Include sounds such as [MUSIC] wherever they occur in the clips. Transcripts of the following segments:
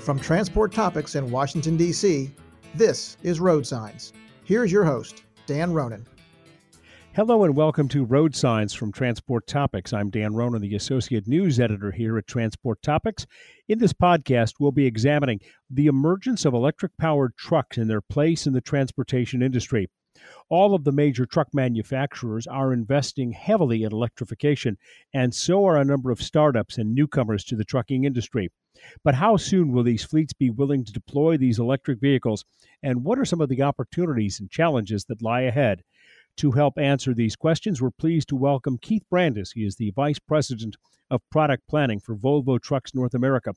From Transport Topics in Washington, D.C., this is Road Signs. Here's your host, Dan Ronan. Hello and welcome to Road Signs from Transport Topics. I'm Dan Ronan, the Associate News Editor here at Transport Topics. In this podcast, we'll be examining the emergence of electric powered trucks and their place in the transportation industry. All of the major truck manufacturers are investing heavily in electrification, and so are a number of startups and newcomers to the trucking industry. But how soon will these fleets be willing to deploy these electric vehicles, and what are some of the opportunities and challenges that lie ahead? To help answer these questions, we're pleased to welcome Keith Brandis. He is the Vice President of Product Planning for Volvo Trucks North America.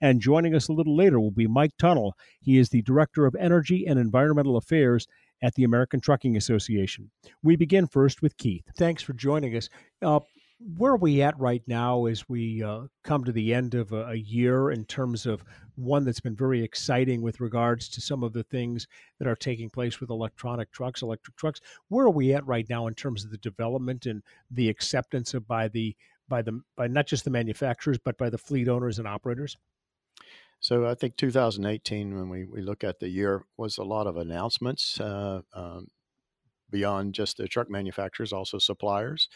And joining us a little later will be Mike Tunnell. He is the Director of Energy and Environmental Affairs at the American Trucking Association. We begin first with Keith. Thanks for joining us. Uh, where are we at right now as we uh, come to the end of a, a, year in terms of one that's been very exciting with regards to some of the things that are taking place with electronic trucks, electric trucks? Where are we at right now in terms of the development and the acceptance of by the by the by not just the manufacturers but by the fleet owners and operators? So I think 2018, when we, we look at the year, was a lot of announcements uh, um, beyond just the truck manufacturers, also suppliers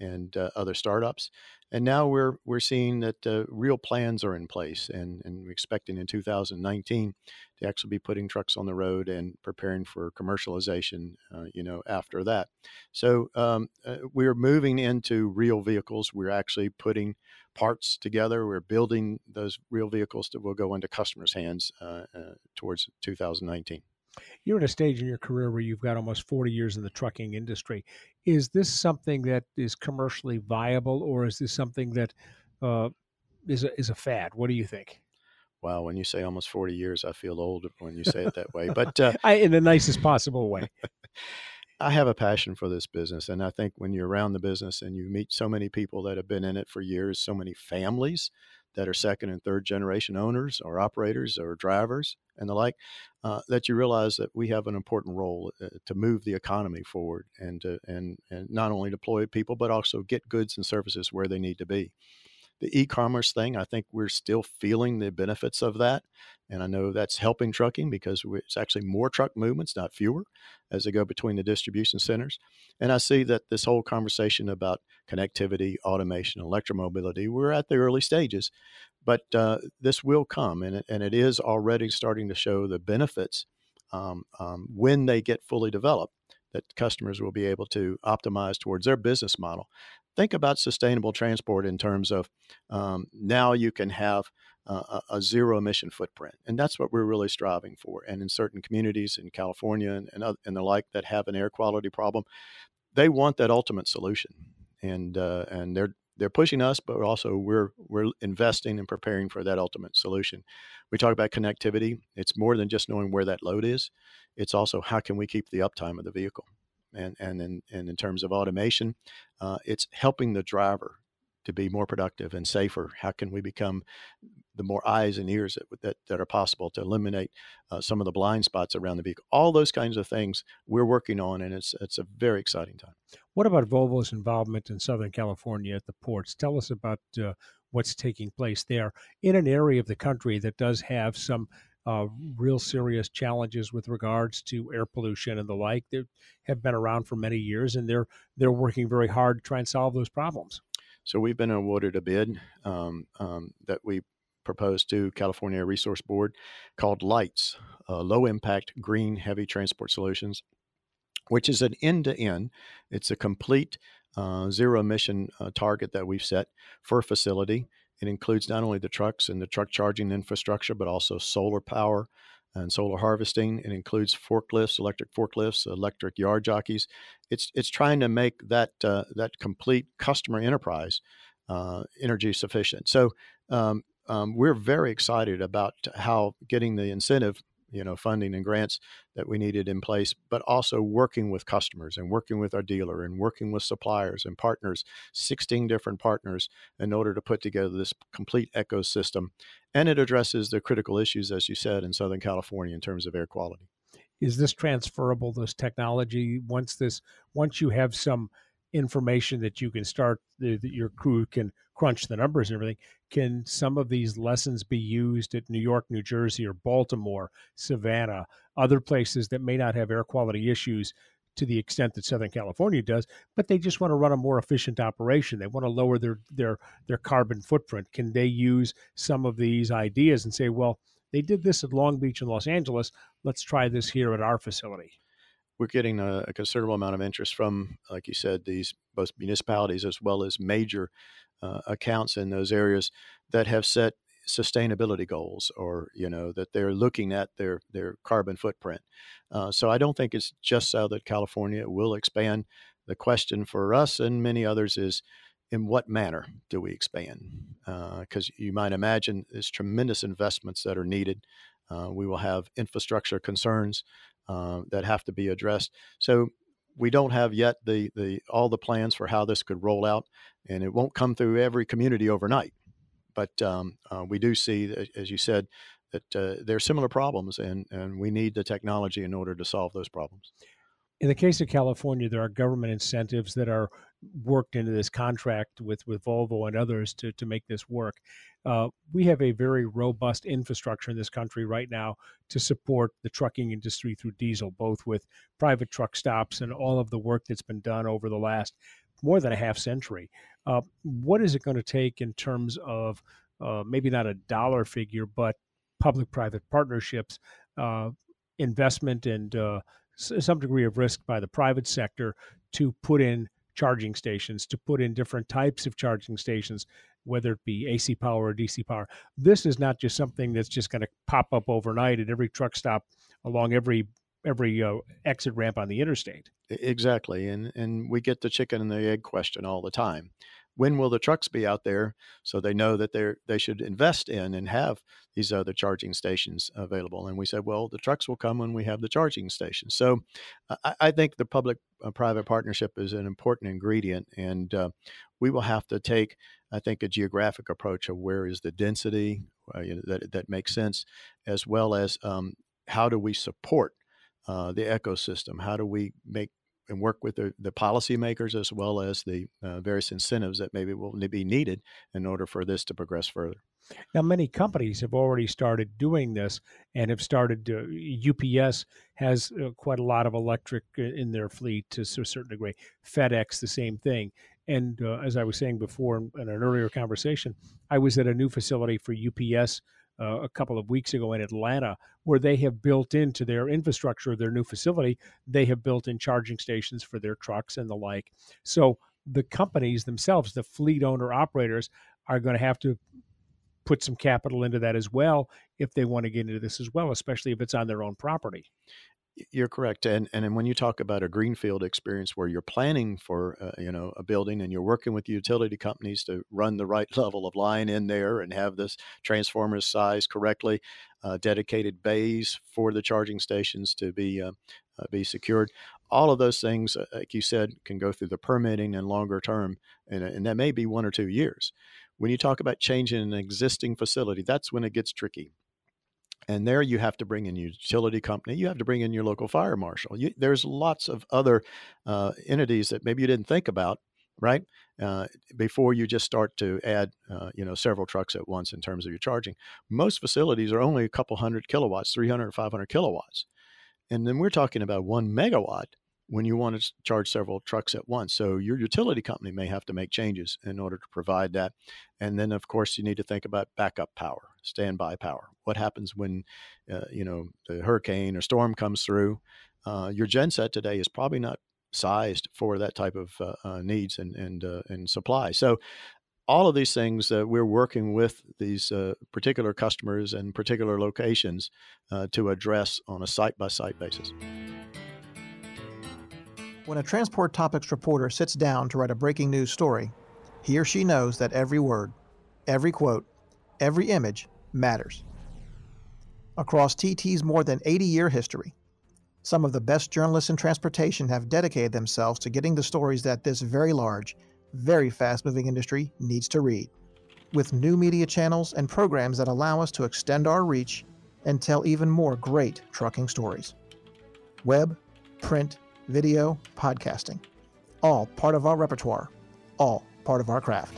and uh, other startups. And now we're we're seeing that uh, real plans are in place, and and we're expecting in 2019 to actually be putting trucks on the road and preparing for commercialization. Uh, you know, after that, so um, uh, we're moving into real vehicles. We're actually putting parts together. We're building those real vehicles that will go into customers' hands uh, uh, towards 2019 you're at a stage in your career where you've got almost 40 years in the trucking industry. Is this something that is commercially viable, or is this something that uh, is a, is a fad? What do you think? Wow, when you say almost 40 years, I feel old when you say it that way. But uh, [LAUGHS] I, in the nicest possible way. [LAUGHS] I have a passion for this business. And I think when you're around the business and you meet so many people that have been in it for years, so many families that are second and third generation owners or operators or drivers and the like, uh, that you realize that we have an important role uh, to move the economy forward and to, and and not only deploy people but also get goods and services where they need to be the e-commerce thing i think we're still feeling the benefits of that and i know that's helping trucking because it's actually more truck movements not fewer as they go between the distribution centers and i see that this whole conversation about connectivity automation electromobility we're at the early stages but uh, this will come and it, and it is already starting to show the benefits um, um, when they get fully developed that customers will be able to optimize towards their business model think about sustainable transport in terms of um, now you can have a, zero emission footprint. And that's what we're really striving for. And in certain communities in California and, and, and the like that have an air quality problem, they want that ultimate solution. And, uh, and they're, they're pushing us, but also we're, we're investing and preparing for that ultimate solution. We talk about connectivity. It's more than just knowing where that load is. It's also how can we keep the uptime of the vehicle and and in, and in terms of automation, uh, it's helping the driver to be more productive and safer. How can we become the more eyes and ears that that, that are possible to eliminate uh, some of the blind spots around the vehicle? All those kinds of things we're working on, and it's it's a very exciting time. What about Volvo's involvement in Southern California at the ports? Tell us about. Uh, what's taking place there in an area of the country that does have some uh, real serious challenges with regards to air pollution and the like. that have been around for many years, and they're they're working very hard to try and solve those problems. So we've been awarded a bid um, um, that we proposed to California Resource Board called Lights, uh, Low Impact Green Heavy Transport Solutions, which is an end to end. It's a complete uh, zero emission uh, target that we've set for a facility. It includes not only the trucks and the truck charging infrastructure, but also solar power and solar harvesting. It includes forklifts, electric forklifts, electric yard jockeys. It's it's trying to make that uh, that complete customer enterprise uh, energy sufficient. So um, um, we're very excited about how getting the incentive you know funding and grants that we needed in place but also working with customers and working with our dealer and working with suppliers and partners 16 different partners in order to put together this complete ecosystem. And it addresses the critical issues as you said in southern california in terms of air quality. Is this transferable this technology once this once you have some information that you can start that your crew can crunch the numbers and everything. Can some of these lessons be used at New York, New Jersey, or Baltimore, Savannah, other places that may not have air quality issues to the extent that Southern California does, but they just want to run a more efficient operation. They want to lower their their their carbon footprint. Can they use some of these ideas and say, well, they did this at Long Beach and Los Angeles. Let's try this here at our facility. We're getting a, a considerable amount of interest from, like you said, these both municipalities as well as major uh, accounts in those areas that have set sustainability goals or you know that they're looking at their their carbon footprint. Uh, so i don't think it's just southern california it will expand. The question for us and many others is in what manner do we expand? Because uh, you might imagine there's tremendous investments that are needed. Uh, we will have infrastructure concerns uh, that have to be addressed. So we don't have yet the the all the plans for how this could roll out, and it won't come through every community overnight. But um, uh, we do see, as you said, that uh, there are similar problems, and and we need the technology in order to solve those problems. In the case of California, there are government incentives that are worked into this contract with, with Volvo and others to, to make this work. Uh, we have a very robust infrastructure in this country right now to support the trucking industry through diesel, both with private truck stops and all of the work that's been done over the last more than a half century. Uh, what is it going to take in terms of uh, maybe not a dollar figure, but public private partnerships, uh, investment, and uh, some degree of risk by the private sector to put in charging stations, to put in different types of charging stations, whether it be AC power or DC power. This is not just something that's just going to pop up overnight at every truck stop along every every uh, exit ramp on the interstate. Exactly, and and we get the chicken and the egg question all the time when will the trucks be out there so they know that they're they should invest in and have these other charging stations available? And we said well the trucks will come when we have the charging stations. So i, I think the public uh, private partnership is an important ingredient and uh, we will have to take i think a geographic approach of where is the density uh, you know, that, that makes sense as well as um, how do we support uh, the ecosystem? How do we make and work with the, the policymakers as well as the uh, various incentives that maybe will be needed in order for this to progress further. Now, many companies have already started doing this and have started. To, UPS has uh, quite a lot of electric uh, in their fleet to, a certain degree. FedEx, the same thing. And uh, as I was saying before in, in, an earlier conversation, I was at a new facility for UPS uh, a couple of weeks ago in Atlanta, where they have built into their infrastructure, their new facility, they have built in charging stations for their trucks and the like. So the companies themselves, the fleet owner operators, are going to have to put some capital into that as well if they want to get into this as well, especially if it's on their own property. You're correct, and and when you talk about a greenfield experience where you're planning for uh, you know a building and you're working with utility companies to run the right [LAUGHS] level of line in there and have this transformers sized correctly, uh, dedicated bays for the charging stations to be uh, uh be secured. All of those things, uh, like you said, can go through the permitting and longer term, and, and that may be one or two years. When you talk about changing an existing facility, that's when it gets tricky and there you have to bring in your utility company you have to bring in your local fire marshal. You, there's lots of other uh, entities that maybe you didn't think about right uh, before you just start to add uh, you know several trucks at once in terms of your charging. Most facilities are only a couple hundred kilowatts 300 or 500 kilowatts. And then we're talking about one megawatt when you want to charge several trucks at once. So your utility company may have to make changes in order to provide that. And then, of course, you need to think about backup power, standby power. What happens when, uh, you know, the hurricane or storm comes through? Uh, your genset today is probably not sized for that type of uh, uh needs and and uh, and supply. So. All of these things, uh, we're working with these particular customers and particular locations to address on a site by site basis. When a Transport Topics reporter sits down to write a breaking news story, he or she knows that every word, every quote, every image matters. Across TT's more than 80 year history, some of the best journalists in transportation have dedicated themselves to getting the stories that this very large, very fast moving industry needs to read. With new media channels and programs that allow us to extend our reach and tell even more great trucking stories. Web, print, video, podcasting. All part of our repertoire, all part of our craft.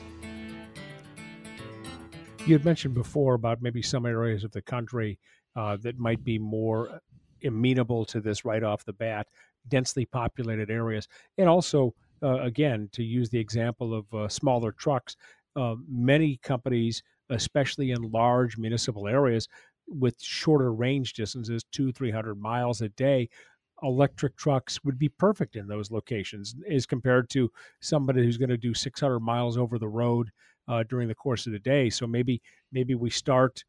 You had mentioned before about maybe some areas of the country uh, that might be more amenable to this right off the bat, densely populated areas, and also uh, again to use the example of uh, smaller trucks, uh, many companies, especially in large municipal areas with shorter range distances, two three hundred miles a day, electric trucks would be perfect in those locations as compared to somebody who's going to do 600 miles over the road uh, during the course of the day. So maybe maybe we start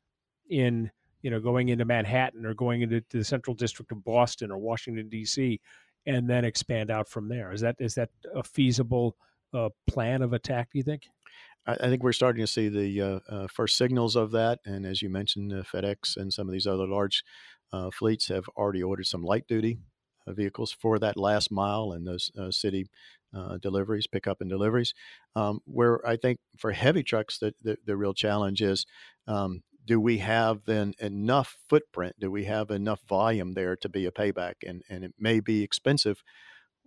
in you know, going into Manhattan or going into the Central District of Boston or Washington D.C., and then expand out from there. Is that is that a feasible uh, plan of attack? Do you think? I, think we're starting to see the uh, uh, first signals of that, and as you mentioned, FedEx and some of these other large uh, fleets have already ordered some light duty vehicles for that last mile and those uh, city uh, deliveries, pickup and deliveries. Um, where I think for heavy trucks, the, the, the real challenge is um, do we have then enough footprint? Do we have enough volume there to be a payback? And and it may be expensive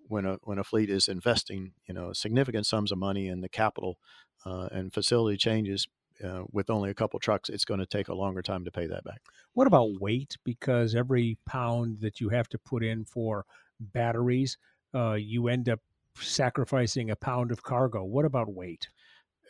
when a when a fleet is investing, you know, significant sums of money in the capital uh, and facility changes. Uh, with only a couple trucks, it's going to take a longer time to pay that back. What about weight? Because every pound that you have to put in for batteries, uh, you end up sacrificing a pound of cargo. What about weight?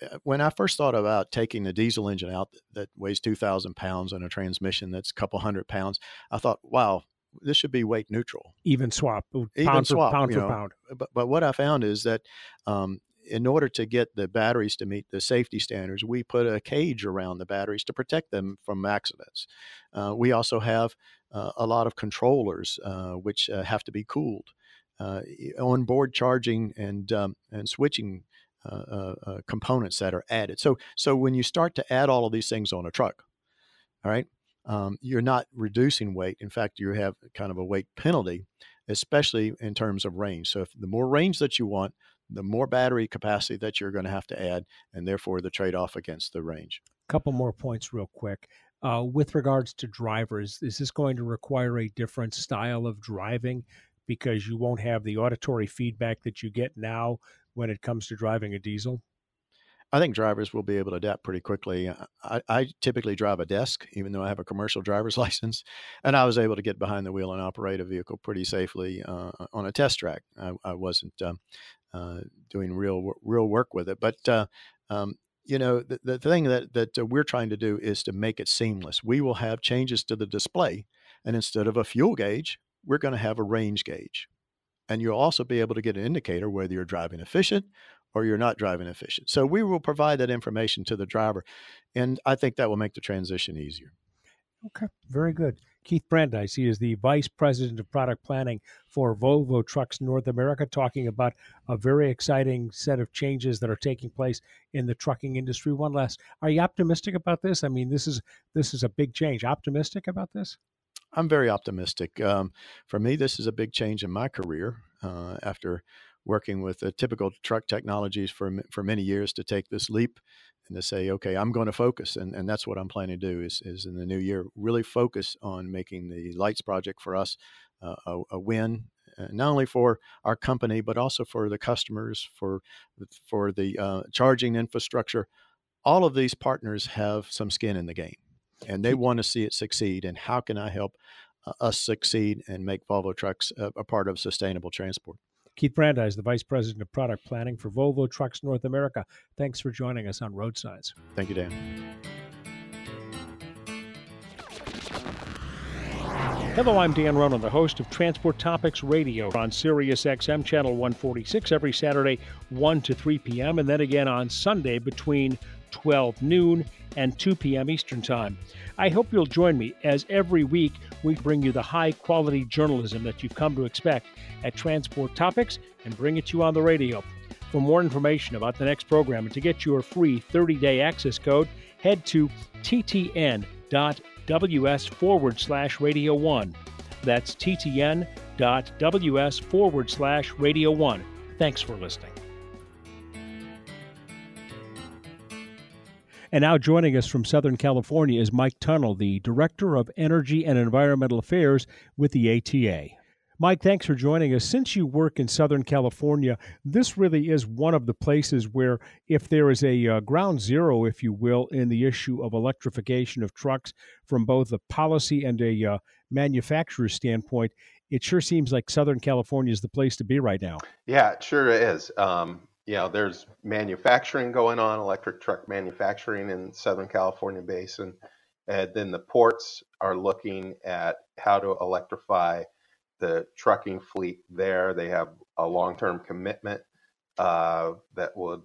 Uh, when I first thought about taking the diesel engine out that weighs 2,000 pounds and a transmission that's a couple hundred pounds, I thought, wow, this should be weight neutral. Even swap, pound Even for pound for know. pound. But, but what I found is that um, in order to get the batteries to meet the safety standards, we put a cage around the batteries to protect them from accidents. Uh, we also have uh, a lot of controllers uh, which uh, have to be cooled. Uh, onboard charging and um, and switching components that are added. So, so when you start to add all of these things on a truck, all right, um, you're not reducing weight. In fact, you have kind of a weight penalty, especially in terms of range. So, if the more range that you want, the more battery capacity that you're going to have to add, and therefore the trade off against the range. A couple more points, real quick. Uh, with regards to drivers, is this going to require a different style of driving because you won't have the auditory feedback that you get now when it comes to driving a diesel? I think drivers will be able to adapt pretty quickly. I, I, typically drive a desk, even though I have a commercial [LAUGHS] driver's license, and I was able to get behind the wheel and operate a vehicle pretty safely uh, on a test track. I, I wasn't uh, uh, doing real real work with it, but uh, um, you know the, the thing that that uh, we're trying to do is to make it seamless. We will have changes to the display, and instead of a fuel gauge, we're going to have a range gauge. And you'll also be able to get an indicator whether you're driving efficient or you're not driving efficient. So we will provide that information to the driver. And I think that will make the transition easier. Okay, very good. Keith Brandis, he is the Vice President of Product Planning for Volvo Trucks North America, talking about a very exciting set of changes that are taking place in the trucking industry. One last, are you optimistic about this? I mean, this is this is a big change. Optimistic about this? I'm very optimistic. Um, for me, this is a big change in my career uh, after working with the typical truck technologies for for many years to take this leap and to say, okay, I'm going to focus, and, and that's what I'm planning to do is, is in the new year really focus on making the lights project for us uh, a, a, win, uh, not only for our company but also for the customers, for for the uh, charging infrastructure. All of these partners have some skin in the game and they want to see it succeed. And how can I help uh, us succeed and make Volvo Trucks a, a part of sustainable transport? Keith Brandis, the Vice President of Product Planning for Volvo Trucks North America. Thanks for joining us on Road Signs. Thank you, Dan. Hello, I'm Dan Ronan, the host of Transport Topics Radio on Sirius XM Channel 146 every Saturday, 1 to 3 p.m., and then again on Sunday between 12 noon and 2 p.m. Eastern Time. I hope you'll join me as every week we bring you the high quality journalism that you've come to expect at Transport Topics and bring it to you on the radio. For more information about the next program and to get your free 30 day access code, head to ttn.ws forward slash radio 1. That's ttn.ws forward slash radio 1. Thanks for listening. And now joining us from Southern California is Mike Tunnell, the Director of Energy and Environmental Affairs with the ATA. Mike, thanks for joining us. Since you work in Southern California, this really is one of the places where, if there is a uh, ground zero, if you will, in the issue of electrification of trucks from both a policy and a uh, manufacturer standpoint, it sure seems like Southern California is the place to be right now. Yeah, it sure is. Um, you know, there's manufacturing going on, electric truck manufacturing in Southern California basin. And then the ports are looking at how to electrify the trucking fleet there. They have a long-term commitment uh, that would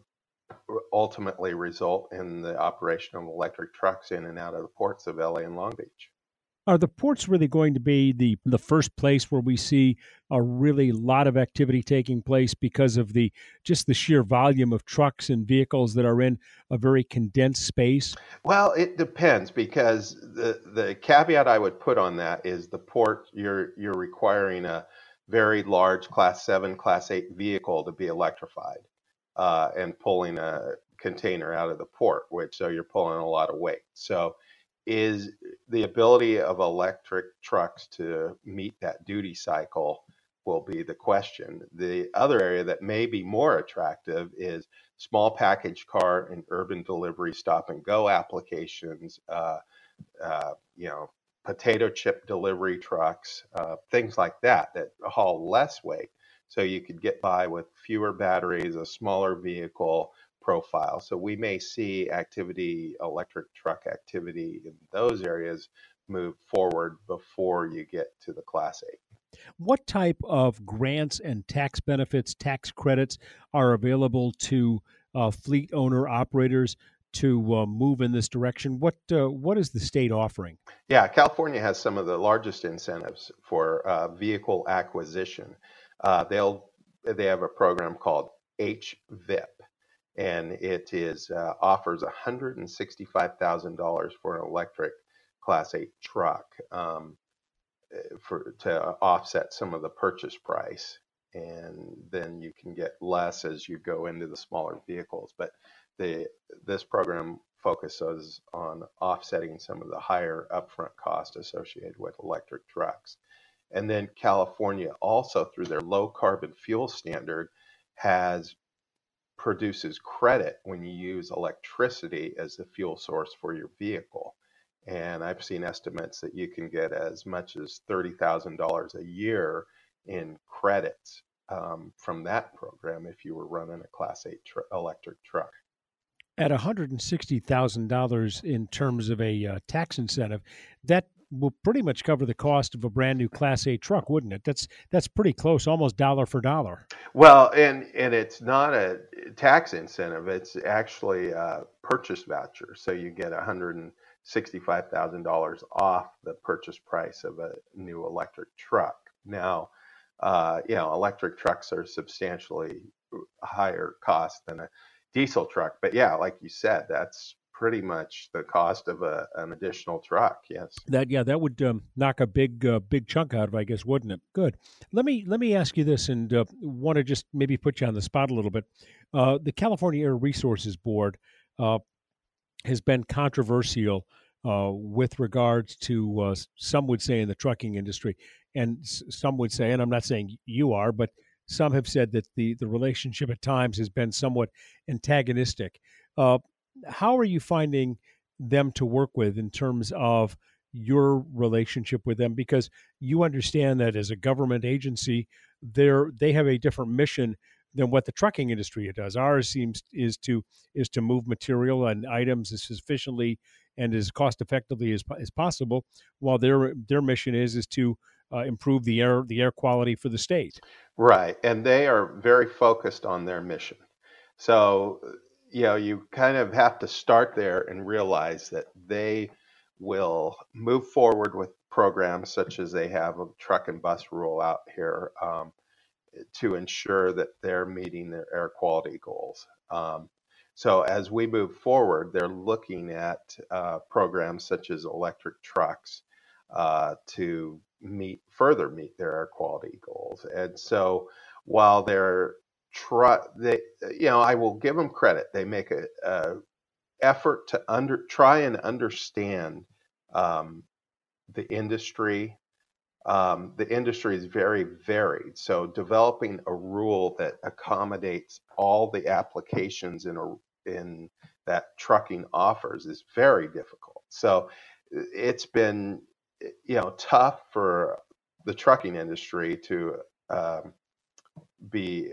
ultimately result in the operation of electric trucks in and out of the ports of LA and Long Beach. Are the ports really going to be the the first place where we see a really lot of activity taking place because of the just the sheer volume of trucks and vehicles that are in a very condensed space? Well, it depends because the the caveat I would put on that is the port you're you're requiring a very large class 7 class 8 vehicle to be electrified uh, and pulling a container out of the port which so you're pulling a lot of weight so is the ability of electric trucks to meet that duty cycle will be the question. The other area that may be more attractive is small package car and urban delivery stop and go applications, uh, uh, you know, potato chip delivery trucks, uh, things like that that haul less weight. So you could get by with fewer batteries, a smaller vehicle, profile. So we may see activity, electric truck activity in those areas move forward before you get to the Class 8. What type of grants and tax benefits, tax credits are available to uh, fleet owner operators to uh, move in this direction? What uh, what is the state offering? Yeah, California has some of the largest incentives for uh, vehicle acquisition. Uh, they'll they have a program called HVIP, and it is uh, offers $165,000 for an electric Class 8 truck um, eh, for to offset some of the purchase price, and then you can get less as you go into the smaller vehicles. But the this program focuses on offsetting some of the higher upfront cost associated with electric trucks. And then California also through their low carbon fuel standard has produces credit when you use electricity as the fuel source for your vehicle. And I've seen estimates that you can get as much as $30,000 a year in credits um, from that program if you were running a Class 8 tr- electric truck. At $160,000 in terms of a uh, tax incentive, that will pretty much cover the cost of a brand new Class 8 truck, wouldn't it? That's that's pretty close, almost dollar for dollar. Well, and and it's not a tax incentive; it's actually a purchase voucher. So you get one hundred and sixty-five thousand dollars off the purchase price of a new electric truck. Now, uh, you know, electric trucks are substantially higher cost than a diesel truck, but yeah, like you said, that's pretty much the cost of a, an additional truck. Yes. That yeah, that would um, knock a big uh, big chunk out of, I guess, wouldn't it? Good. Let me let me ask you this, and uh, want to just maybe put you on the spot a little bit. Uh, the California Air Resources Board uh, has been controversial uh, with regards to uh, some would say in the trucking industry, and some would say, and I'm not saying you are, but some have said that the the relationship at times has been somewhat antagonistic. Uh, how are you finding them to work with in terms of your relationship with them? Because you understand that as a government agency they're they have a different mission than what the trucking industry does. Ours seems is to is to move material and items as efficiently and as cost effectively as, as possible while their their mission is is to uh, improve the air the air quality for the state. Right and they are very focused on their mission. So you know, you kind of have to start there and realize that they will move forward with programs such as they have a truck and bus rule out here um, to ensure that they're meeting their air quality goals. Um, so as we move forward, they're looking at uh, programs such as electric trucks uh, to meet further meet their air quality goals. And so while they're try they you know i will give them credit they make a, a effort to under try and understand um, the industry um, the industry is very varied. So developing a rule that accommodates all the applications in a in that trucking offers is very difficult. So it's been you know tough for the trucking industry to um, be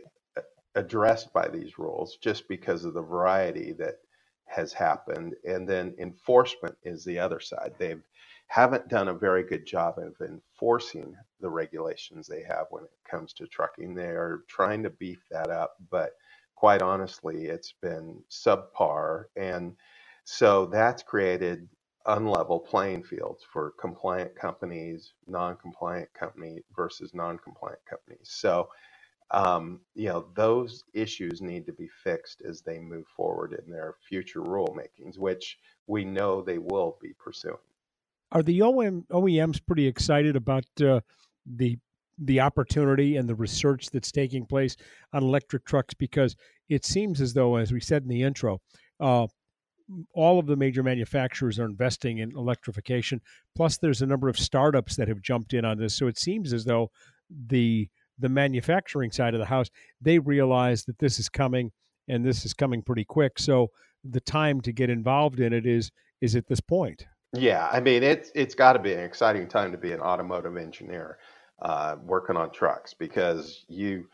addressed by these rules just because of the variety that has happened and then enforcement is the other side. They've haven't done a very good job of enforcing the regulations they have when it comes to trucking. They are trying to beef that up but quite honestly it's been subpar and so that's created unlevel playing fields for compliant companies non-compliant company versus non-compliant companies. So um, you know, those issues need to be fixed as they move forward in their future rulemakings, which we know they will be pursuing. Are the OEM, OEMs pretty excited about uh, the the opportunity and the research that's taking place on electric trucks? Because it seems as though, as we said in the intro, uh, all of the major manufacturers are investing in electrification. Plus, there's a number of startups that have jumped in on this. So it seems as though the the manufacturing side of the house, they realize that this is coming and this is coming pretty quick. So the time to get involved in it is is at this point. Yeah, I mean it's it's got to be an exciting time to be an automotive engineer uh, working on trucks because you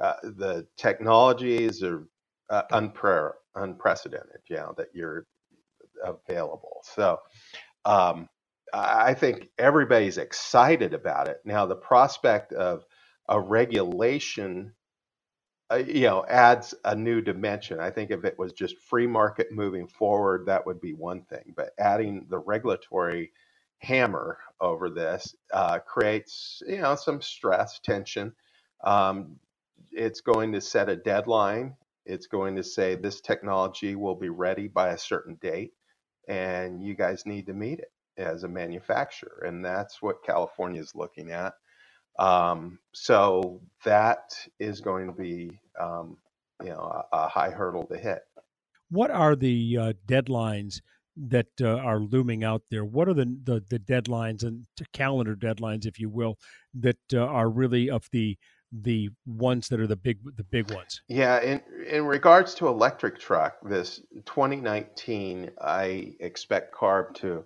uh, the technologies are uh, unpre- unprecedented, you know, that you're available. So um, I think everybody's excited about it. Now the prospect of a regulation uh, you know adds a new dimension. I think if it was just free market moving forward that would be one thing but adding the regulatory hammer over this uh, creates you know some stress tension. Um, it's going to set a deadline. It's going to say this technology will be ready by a certain date and you guys need to meet it as a manufacturer and that's what california is looking at um, so that is going to be, um, you know, a, a, high hurdle to hit. What are the uh, deadlines that uh, are looming out there? What are the, the, the deadlines and calendar deadlines, if you will, that uh, are really of the the ones that are the big the big ones? Yeah, in in regards to electric truck, this 2019, I expect CARB to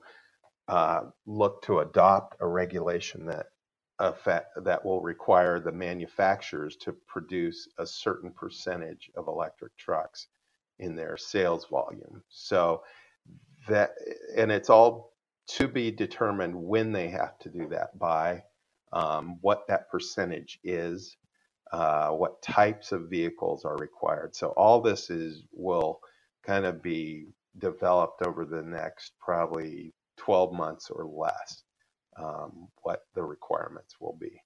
uh, look to adopt a regulation that effect that will require the manufacturers to produce a certain percentage of electric trucks in their sales volume. So that and it's all to be determined when they have to do that by, um, what that percentage is, uh, what types of vehicles are required. So all this is will kind of be developed over the next probably 12 months or less um, what the requirements will be.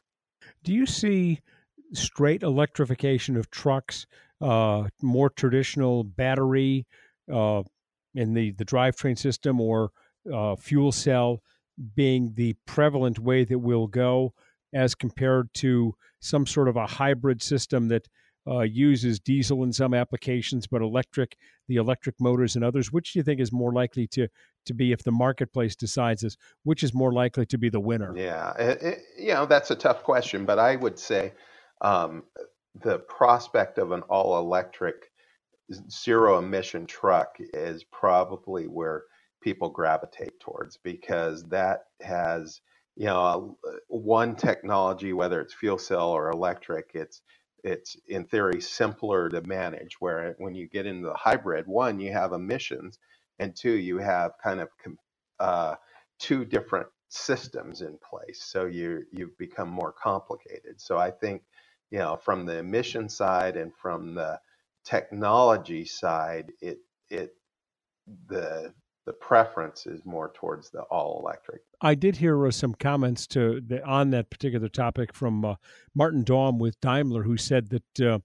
Do you see straight electrification of trucks, uh, more traditional battery uh, in the, the drivetrain system, or uh, fuel cell being the prevalent way that we'll go as compared to some sort of a hybrid system that uh, uses diesel in some applications, but electric, the electric motors and others. Which do you think is more likely to to be if the marketplace decides this? Which is more likely to be the winner? Yeah, it, it, you know that's a tough question, but I would say um, the prospect of an all electric zero emission truck is probably where people gravitate towards because that has you know one technology whether it's fuel cell or electric it's it's in theory simpler to manage. Where when you get into the hybrid, one you have emissions, and two you have kind of uh, two different systems in place. So you you've become more complicated. So I think you know from the emission side and from the technology side, it it the the preference is more towards the all electric. I did hear uh, some comments to the, on that particular topic from uh, Martin Daum with Daimler, who said that uh,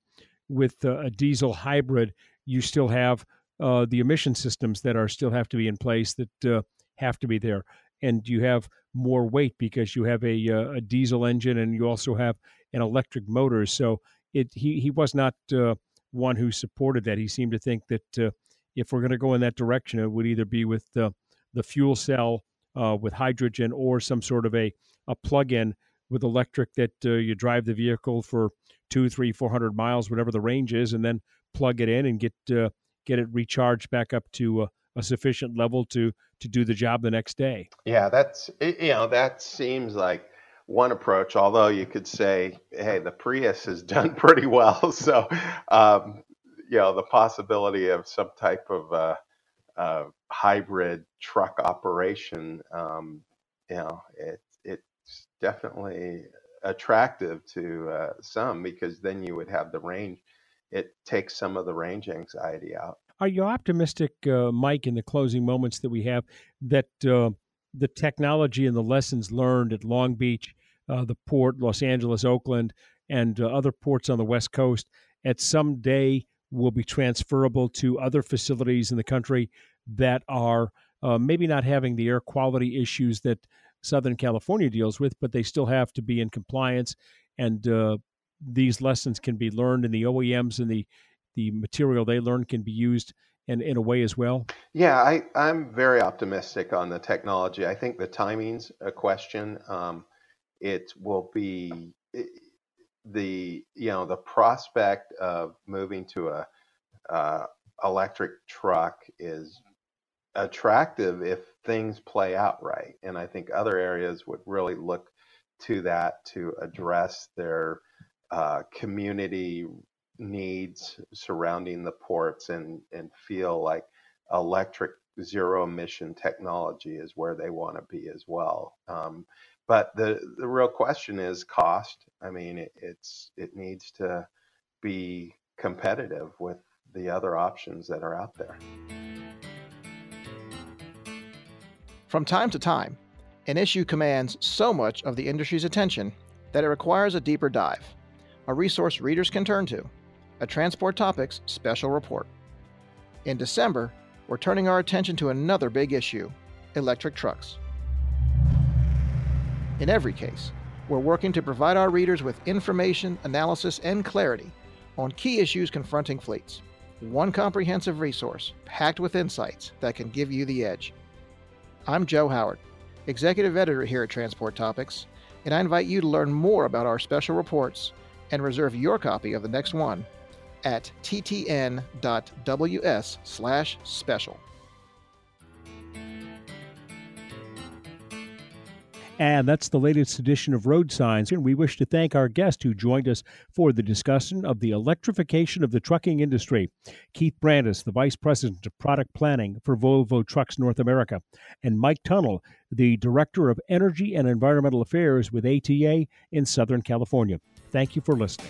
with uh, a diesel hybrid, you still have uh, the emission systems that are still have to be in place that have to be there, and you have more weight because you have a, a diesel engine and you also have an electric motor. So it he he was not one who supported that. He seemed to think that if we're going to go in that direction, it would either be with the the fuel cell uh, with hydrogen or some sort of a a plug-in with electric that uh, you drive the vehicle for two, three, four hundred miles, whatever the range is, and then plug it in and get uh, get it recharged back up to a sufficient level to to do the job the next day. Yeah, that's you know that seems like one approach. Although you could say, hey, the Prius has [LAUGHS] done pretty well, so um, you know the possibility of some type of uh, uh, hybrid truck operation, um, you know, it it's definitely attractive to uh, some because then you would have the range. It takes some of the range anxiety out. Are you optimistic, uh, Mike, in the closing moments that we have, that uh, the technology and the lessons learned at Long Beach, uh, the port, Los Angeles, Oakland, and other ports on the West Coast, at some day will be transferable to other facilities in the country that are uh, maybe not having the air quality issues that Southern California deals with, but they still have to be in compliance. And uh, these lessons can be learned in the OEMs and the the material they learn can be used in, in a way as well? Yeah, I, I'm very optimistic on the technology. I think the timing's a question. Um, it will be the you know the prospect of moving to a uh, electric truck is attractive if things play out right, and I think other areas would really look to that to address their uh, community needs surrounding the ports and, and feel like electric zero emission technology is where they want to be as well. Um, but the, the real question is cost. I mean, it, it's it needs to be competitive with the other options that are out there. From time to time, an issue commands so much of the industry's attention that it requires a deeper dive, a resource readers can turn to a Transport Topics special report. In December, we're turning our attention to another big issue electric trucks. In every case, we're working to provide our readers with information, analysis, and clarity on key issues confronting fleets. One comprehensive resource packed with insights that can give you the edge. I'm Joe Howard, Executive Editor here at Transport Topics, and I invite you to learn more about our special reports and reserve your copy of the next one at ttn.ws And that's the latest edition of Road Signs. And we wish to thank our guest who joined us for the discussion of the electrification of the trucking industry Keith Brandis, the Vice President of Product Planning for Volvo Trucks North America, and Mike Tunnell, the Director of Energy and Environmental Affairs with ATA in Southern California. Thank you for listening.